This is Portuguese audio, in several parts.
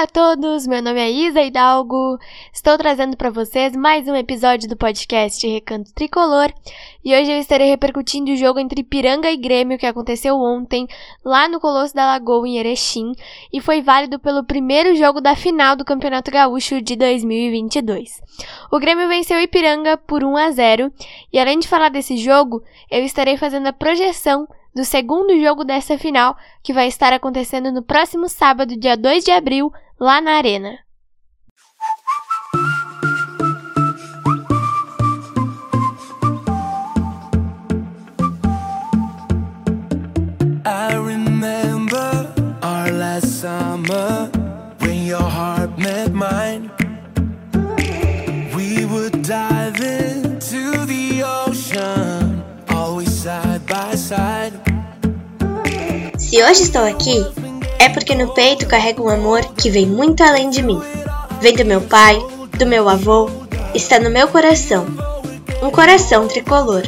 Olá a todos, meu nome é Isa Hidalgo. Estou trazendo para vocês mais um episódio do podcast Recanto Tricolor e hoje eu estarei repercutindo o jogo entre Piranga e Grêmio que aconteceu ontem lá no Colosso da Lagoa em Erechim e foi válido pelo primeiro jogo da final do Campeonato Gaúcho de 2022. O Grêmio venceu o Ipiranga por 1 a 0 e além de falar desse jogo, eu estarei fazendo a projeção do segundo jogo dessa final, que vai estar acontecendo no próximo sábado, dia 2 de abril, lá na Arena. I remember our last summer when your heart met mine. We would dive into the ocean, always side by side. Se hoje estou aqui, é porque no peito carrego um amor que vem muito além de mim. Vem do meu pai, do meu avô, está no meu coração. Um coração tricolor.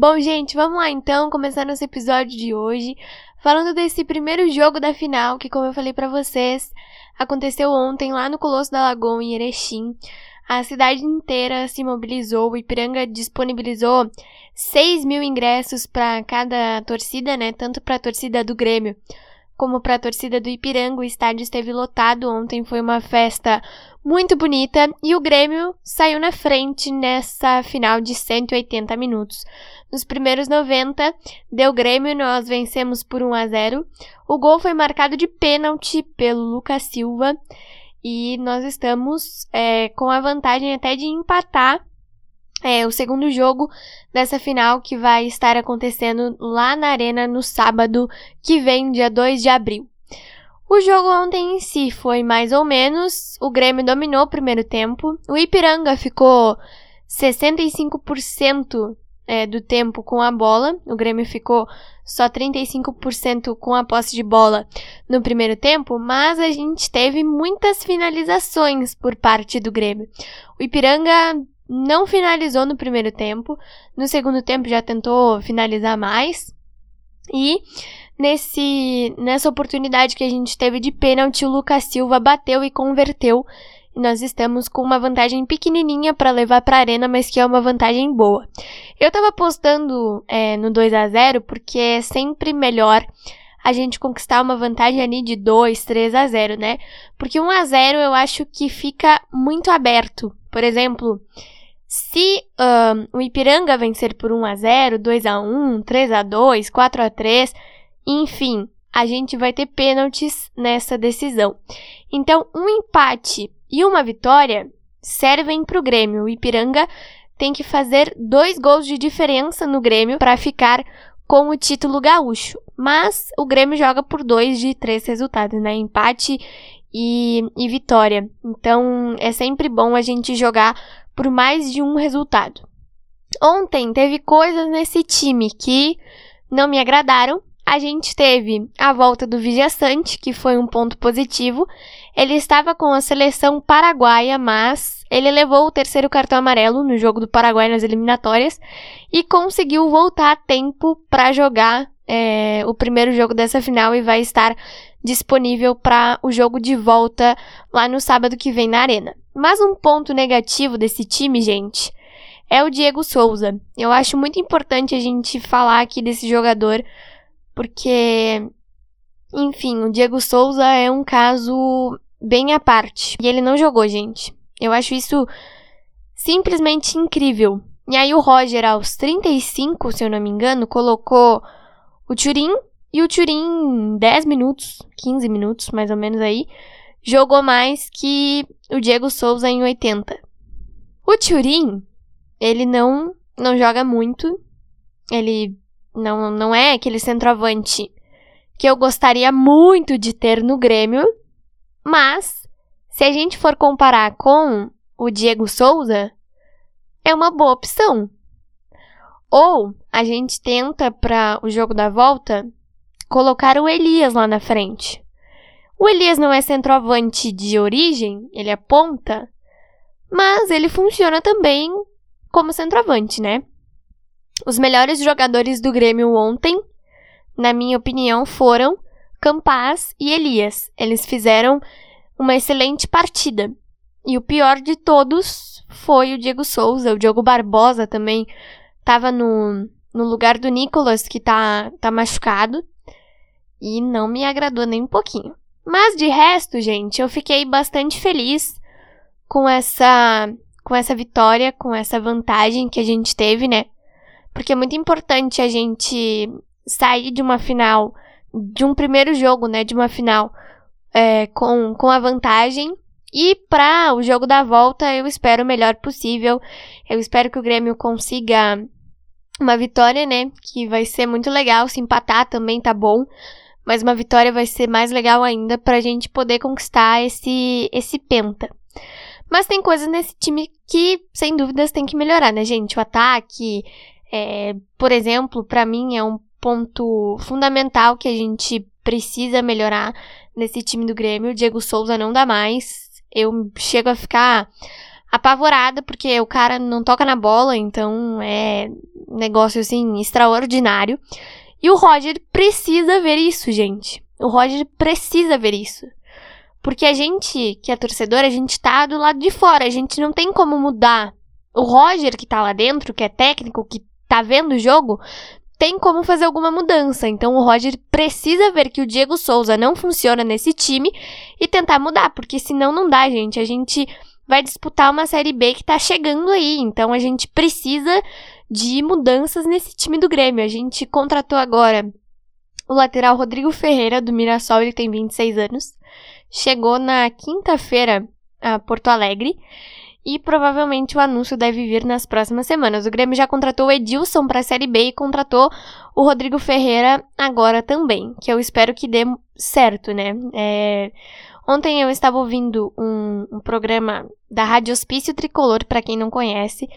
Bom, gente, vamos lá então, começar nosso episódio de hoje, falando desse primeiro jogo da final, que como eu falei para vocês, aconteceu ontem lá no Colosso da Lagoa, em Erechim. A cidade inteira se mobilizou, o Ipiranga disponibilizou 6 mil ingressos para cada torcida, né? Tanto para a torcida do Grêmio como para a torcida do Ipiranga, o estádio esteve lotado ontem, foi uma festa muito bonita e o Grêmio saiu na frente nessa final de 180 minutos. Nos primeiros 90, deu Grêmio, nós vencemos por 1 a 0. O gol foi marcado de pênalti pelo Lucas Silva e nós estamos é, com a vantagem até de empatar é, o segundo jogo dessa final que vai estar acontecendo lá na Arena no sábado que vem, dia 2 de abril. O jogo ontem em si foi mais ou menos. O Grêmio dominou o primeiro tempo. O Ipiranga ficou 65% é, do tempo com a bola. O Grêmio ficou só 35% com a posse de bola no primeiro tempo, mas a gente teve muitas finalizações por parte do Grêmio. O Ipiranga não finalizou no primeiro tempo. No segundo tempo já tentou finalizar mais. E nesse nessa oportunidade que a gente teve de pênalti, o Lucas Silva bateu e converteu. E nós estamos com uma vantagem pequenininha para levar para a arena, mas que é uma vantagem boa. Eu tava apostando é, no 2 a 0 porque é sempre melhor a gente conquistar uma vantagem ali de 2, 3 a 0, né? Porque 1 a 0 eu acho que fica muito aberto. Por exemplo, se um, o Ipiranga vencer por 1 a 0, 2 a 1, 3 a 2, 4 a 3, enfim, a gente vai ter pênaltis nessa decisão. Então, um empate e uma vitória servem para o Grêmio. O Ipiranga tem que fazer dois gols de diferença no Grêmio para ficar com o título gaúcho. Mas o Grêmio joga por dois de três resultados, né? Empate e, e vitória. Então é sempre bom a gente jogar por mais de um resultado. Ontem teve coisas nesse time que não me agradaram. A gente teve a volta do Vijaçante, que foi um ponto positivo. Ele estava com a seleção paraguaia, mas ele levou o terceiro cartão amarelo no jogo do Paraguai nas eliminatórias e conseguiu voltar a tempo para jogar é, o primeiro jogo dessa final e vai estar disponível para o jogo de volta lá no sábado que vem na Arena. Mas um ponto negativo desse time, gente, é o Diego Souza. Eu acho muito importante a gente falar aqui desse jogador, porque, enfim, o Diego Souza é um caso bem à parte. E ele não jogou, gente. Eu acho isso simplesmente incrível. E aí o Roger, aos 35, se eu não me engano, colocou o Turin e o Turin 10 minutos, 15 minutos, mais ou menos aí, jogou mais que o Diego Souza em 80. O Turin, ele não não joga muito. Ele não, não é aquele centroavante que eu gostaria muito de ter no Grêmio, mas se a gente for comparar com o Diego Souza, é uma boa opção. Ou a gente tenta para o jogo da volta colocar o Elias lá na frente. O Elias não é centroavante de origem, ele é ponta, mas ele funciona também como centroavante, né? Os melhores jogadores do Grêmio ontem, na minha opinião, foram Campaz e Elias. Eles fizeram uma excelente partida. E o pior de todos foi o Diego Souza. O Diogo Barbosa também estava no, no lugar do Nicolas, que tá, tá machucado. E não me agradou nem um pouquinho. Mas de resto, gente, eu fiquei bastante feliz com essa com essa vitória, com essa vantagem que a gente teve, né? Porque é muito importante a gente sair de uma final, de um primeiro jogo, né? De uma final é, com, com a vantagem. E para o jogo da volta, eu espero o melhor possível. Eu espero que o Grêmio consiga uma vitória, né? Que vai ser muito legal. Se empatar também tá bom. Mas uma vitória vai ser mais legal ainda pra gente poder conquistar esse, esse penta. Mas tem coisas nesse time que, sem dúvidas, tem que melhorar, né, gente? O ataque, é, por exemplo, para mim é um ponto fundamental que a gente precisa melhorar nesse time do Grêmio. O Diego Souza não dá mais. Eu chego a ficar apavorada porque o cara não toca na bola, então é negócio assim extraordinário. E o Roger precisa ver isso, gente. O Roger precisa ver isso. Porque a gente, que é torcedor, a gente tá do lado de fora, a gente não tem como mudar. O Roger, que tá lá dentro, que é técnico, que tá vendo o jogo, tem como fazer alguma mudança. Então o Roger precisa ver que o Diego Souza não funciona nesse time e tentar mudar, porque senão não dá, gente. A gente vai disputar uma Série B que tá chegando aí. Então a gente precisa de mudanças nesse time do Grêmio. A gente contratou agora o lateral Rodrigo Ferreira, do Mirassol, ele tem 26 anos chegou na quinta-feira a Porto Alegre e provavelmente o anúncio deve vir nas próximas semanas. O Grêmio já contratou o Edilson para a Série B e contratou o Rodrigo Ferreira agora também, que eu espero que dê certo, né? É... Ontem eu estava ouvindo um, um programa da Rádio Hospício Tricolor, para quem não conhece.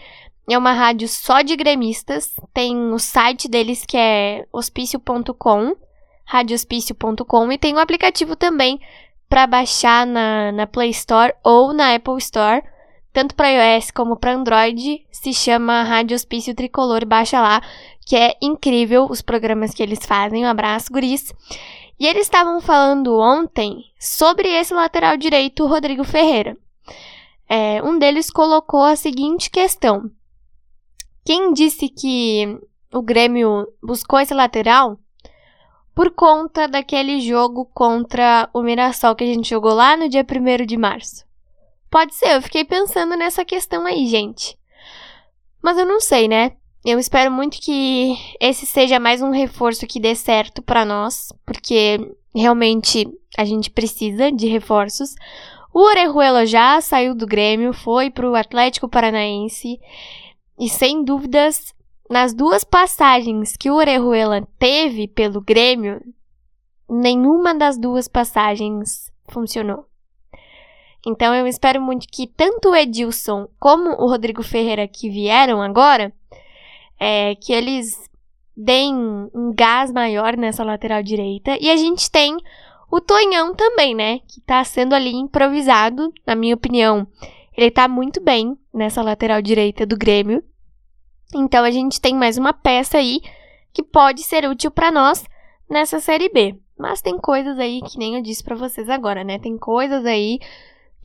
É uma rádio só de gremistas. Tem o site deles que é hospício.com, radiohospício.com, e tem o aplicativo também para baixar na, na Play Store ou na Apple Store, tanto para iOS como para Android, se chama Rádio Hospício Tricolor, baixa lá, que é incrível os programas que eles fazem. Um abraço, guris. E eles estavam falando ontem sobre esse lateral direito, Rodrigo Ferreira. É, um deles colocou a seguinte questão: Quem disse que o Grêmio buscou esse lateral por conta daquele jogo contra o Mirassol que a gente jogou lá no dia 1 de março. Pode ser, eu fiquei pensando nessa questão aí, gente. Mas eu não sei, né? Eu espero muito que esse seja mais um reforço que dê certo para nós, porque realmente a gente precisa de reforços. O Orejuela já saiu do Grêmio, foi pro Atlético Paranaense e sem dúvidas nas duas passagens que o Orejuela teve pelo Grêmio, nenhuma das duas passagens funcionou. Então eu espero muito que tanto o Edilson como o Rodrigo Ferreira que vieram agora, é, que eles deem um gás maior nessa lateral direita. E a gente tem o Tonhão também, né? Que tá sendo ali improvisado, na minha opinião. Ele tá muito bem nessa lateral direita do Grêmio. Então a gente tem mais uma peça aí que pode ser útil para nós nessa série B. Mas tem coisas aí que nem eu disse para vocês agora, né? Tem coisas aí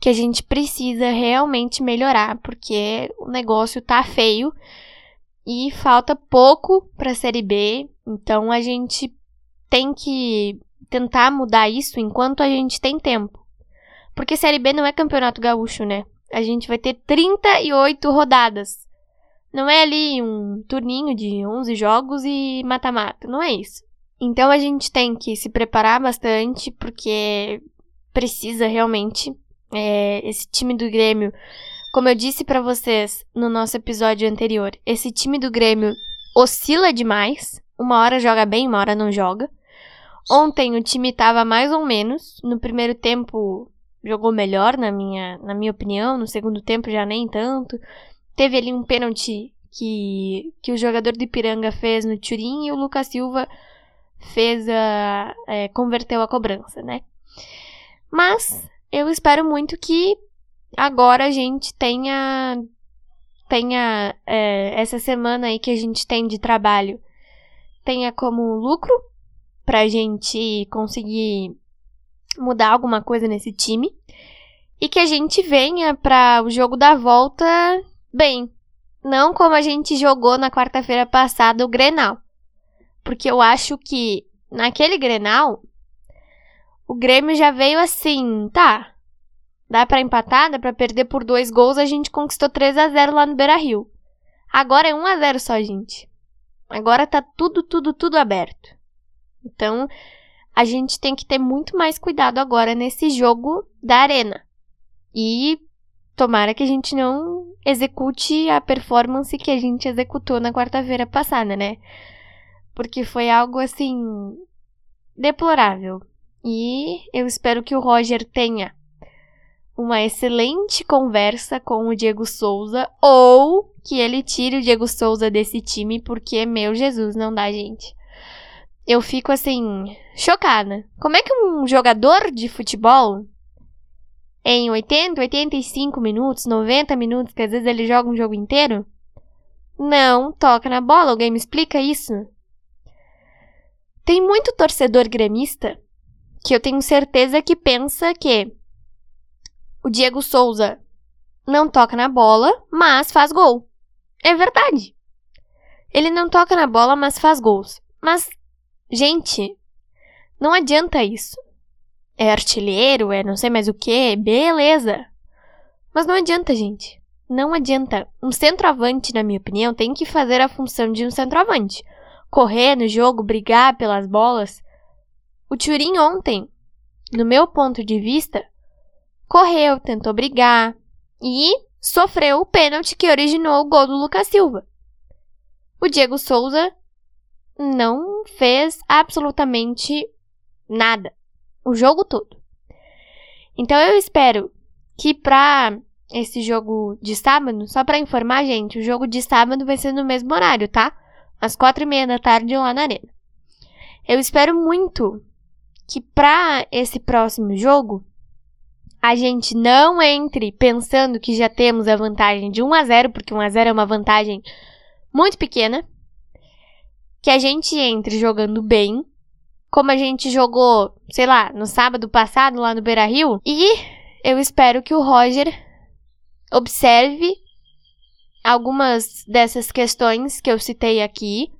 que a gente precisa realmente melhorar, porque o negócio tá feio e falta pouco para a série B. Então a gente tem que tentar mudar isso enquanto a gente tem tempo. Porque Série B não é campeonato gaúcho, né? A gente vai ter 38 rodadas. Não é ali um turninho de 11 jogos e mata-mata. Não é isso. Então a gente tem que se preparar bastante, porque precisa realmente. É, esse time do Grêmio, como eu disse para vocês no nosso episódio anterior, esse time do Grêmio oscila demais. Uma hora joga bem, uma hora não joga. Ontem o time tava mais ou menos. No primeiro tempo jogou melhor, na minha, na minha opinião. No segundo tempo já nem tanto. Teve ali um pênalti que, que o jogador do Ipiranga fez no Turim e o Lucas Silva fez a. É, converteu a cobrança, né? Mas eu espero muito que agora a gente tenha. tenha é, essa semana aí que a gente tem de trabalho tenha como lucro pra gente conseguir mudar alguma coisa nesse time e que a gente venha para o jogo da volta bem, não como a gente jogou na quarta-feira passada o Grenal. Porque eu acho que naquele Grenal o Grêmio já veio assim, tá? Dá para empatar, dá para perder por dois gols, a gente conquistou 3 a 0 lá no Beira-Rio. Agora é 1 a 0 só, gente. Agora tá tudo, tudo, tudo aberto. Então, a gente tem que ter muito mais cuidado agora nesse jogo da arena. E tomara que a gente não execute a performance que a gente executou na quarta-feira passada, né? Porque foi algo assim deplorável. E eu espero que o Roger tenha uma excelente conversa com o Diego Souza ou que ele tire o Diego Souza desse time, porque, meu Jesus, não dá, gente eu fico assim, chocada. Como é que um jogador de futebol, em 80, 85 minutos, 90 minutos, que às vezes ele joga um jogo inteiro, não toca na bola? Alguém me explica isso? Tem muito torcedor gremista que eu tenho certeza que pensa que o Diego Souza não toca na bola, mas faz gol. É verdade. Ele não toca na bola, mas faz gols. Mas Gente, não adianta isso. É artilheiro, é não sei mais o que, beleza. Mas não adianta, gente. Não adianta. Um centroavante, na minha opinião, tem que fazer a função de um centroavante. Correr no jogo, brigar pelas bolas. O Turin ontem, no meu ponto de vista, correu, tentou brigar e sofreu o pênalti que originou o gol do Lucas Silva. O Diego Souza não fez absolutamente nada. O jogo todo. Então eu espero que pra esse jogo de sábado, só pra informar, gente, o jogo de sábado vai ser no mesmo horário, tá? Às quatro e meia da tarde lá na arena. Eu espero muito que pra esse próximo jogo a gente não entre pensando que já temos a vantagem de 1 a 0, porque 1 a 0 é uma vantagem muito pequena que a gente entre jogando bem, como a gente jogou, sei lá, no sábado passado lá no Beira Rio, e eu espero que o Roger observe algumas dessas questões que eu citei aqui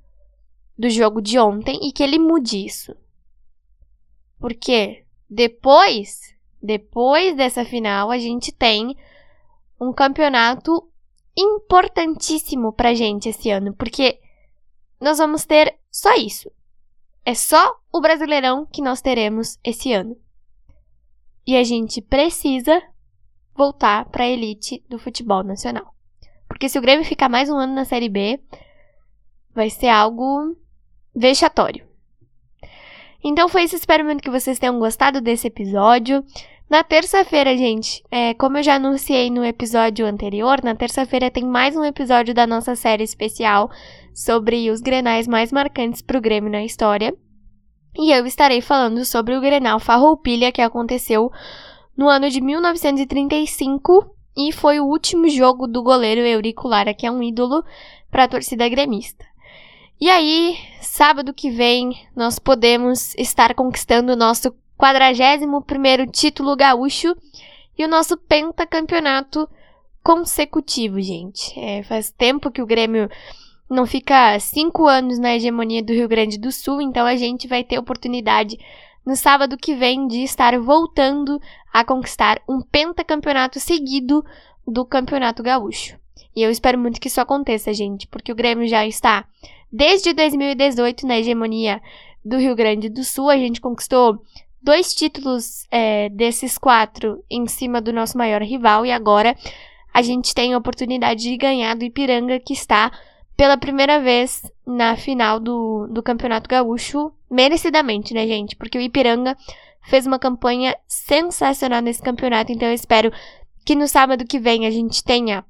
do jogo de ontem e que ele mude isso. Porque depois, depois dessa final, a gente tem um campeonato importantíssimo pra gente esse ano, porque nós vamos ter só isso. É só o Brasileirão que nós teremos esse ano. E a gente precisa voltar para a elite do futebol nacional. Porque se o Grêmio ficar mais um ano na Série B, vai ser algo vexatório. Então foi isso, espero muito que vocês tenham gostado desse episódio. Na terça-feira, gente, é, como eu já anunciei no episódio anterior, na terça-feira tem mais um episódio da nossa série especial sobre os grenais mais marcantes para o Grêmio na história. E eu estarei falando sobre o Grenal Farroupilha que aconteceu no ano de 1935 e foi o último jogo do goleiro Eurico Lara, que é um ídolo para a torcida gremista. E aí, sábado que vem, nós podemos estar conquistando o nosso 41º título gaúcho e o nosso pentacampeonato consecutivo, gente. É, faz tempo que o Grêmio não fica cinco anos na hegemonia do Rio Grande do Sul, então a gente vai ter oportunidade no sábado que vem de estar voltando a conquistar um pentacampeonato seguido do Campeonato Gaúcho. E eu espero muito que isso aconteça, gente, porque o Grêmio já está desde 2018 na hegemonia do Rio Grande do Sul. A gente conquistou dois títulos é, desses quatro em cima do nosso maior rival e agora a gente tem a oportunidade de ganhar do Ipiranga, que está pela primeira vez na final do, do Campeonato Gaúcho, merecidamente, né, gente? Porque o Ipiranga fez uma campanha sensacional nesse campeonato, então eu espero que no sábado que vem a gente tenha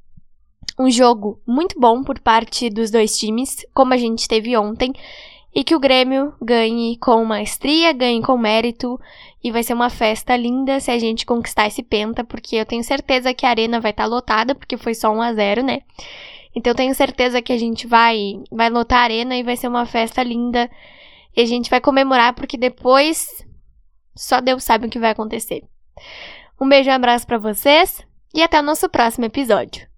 um jogo muito bom por parte dos dois times, como a gente teve ontem, e que o Grêmio ganhe com maestria, ganhe com mérito, e vai ser uma festa linda se a gente conquistar esse penta, porque eu tenho certeza que a arena vai estar tá lotada, porque foi só 1 a 0, né? Então eu tenho certeza que a gente vai vai lotar a arena e vai ser uma festa linda. E a gente vai comemorar porque depois só Deus sabe o que vai acontecer. Um beijo e um abraço para vocês e até o nosso próximo episódio.